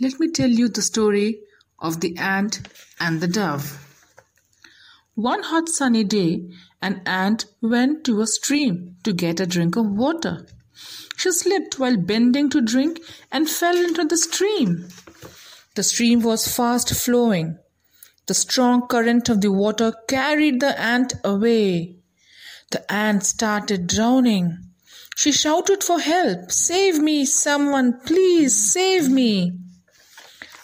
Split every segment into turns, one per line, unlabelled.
let me tell you the story of the ant and the dove. One hot sunny day, an ant went to a stream to get a drink of water. She slipped while bending to drink and fell into the stream. The stream was fast flowing. The strong current of the water carried the ant away. The ant started drowning. She shouted for help. Save me, someone, please save me.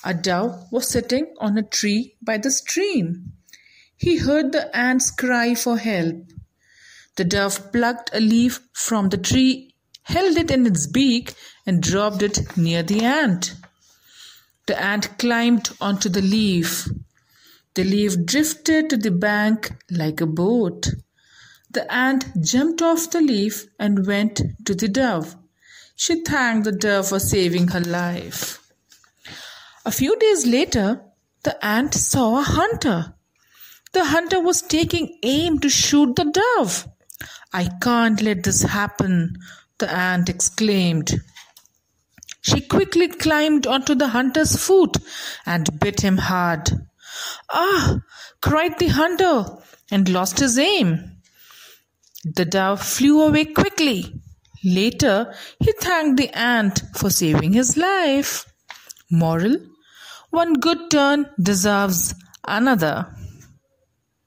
A dove was sitting on a tree by the stream. He heard the ant's cry for help. The dove plucked a leaf from the tree, held it in its beak, and dropped it near the ant. The ant climbed onto the leaf. The leaf drifted to the bank like a boat. The ant jumped off the leaf and went to the dove. She thanked the dove for saving her life. A few days later, the ant saw a hunter. The hunter was taking aim to shoot the dove. I can't let this happen, the ant exclaimed. She quickly climbed onto the hunter's foot and bit him hard. Ah! cried the hunter and lost his aim. The dove flew away quickly. Later, he thanked the ant for saving his life. Moral One good turn deserves another.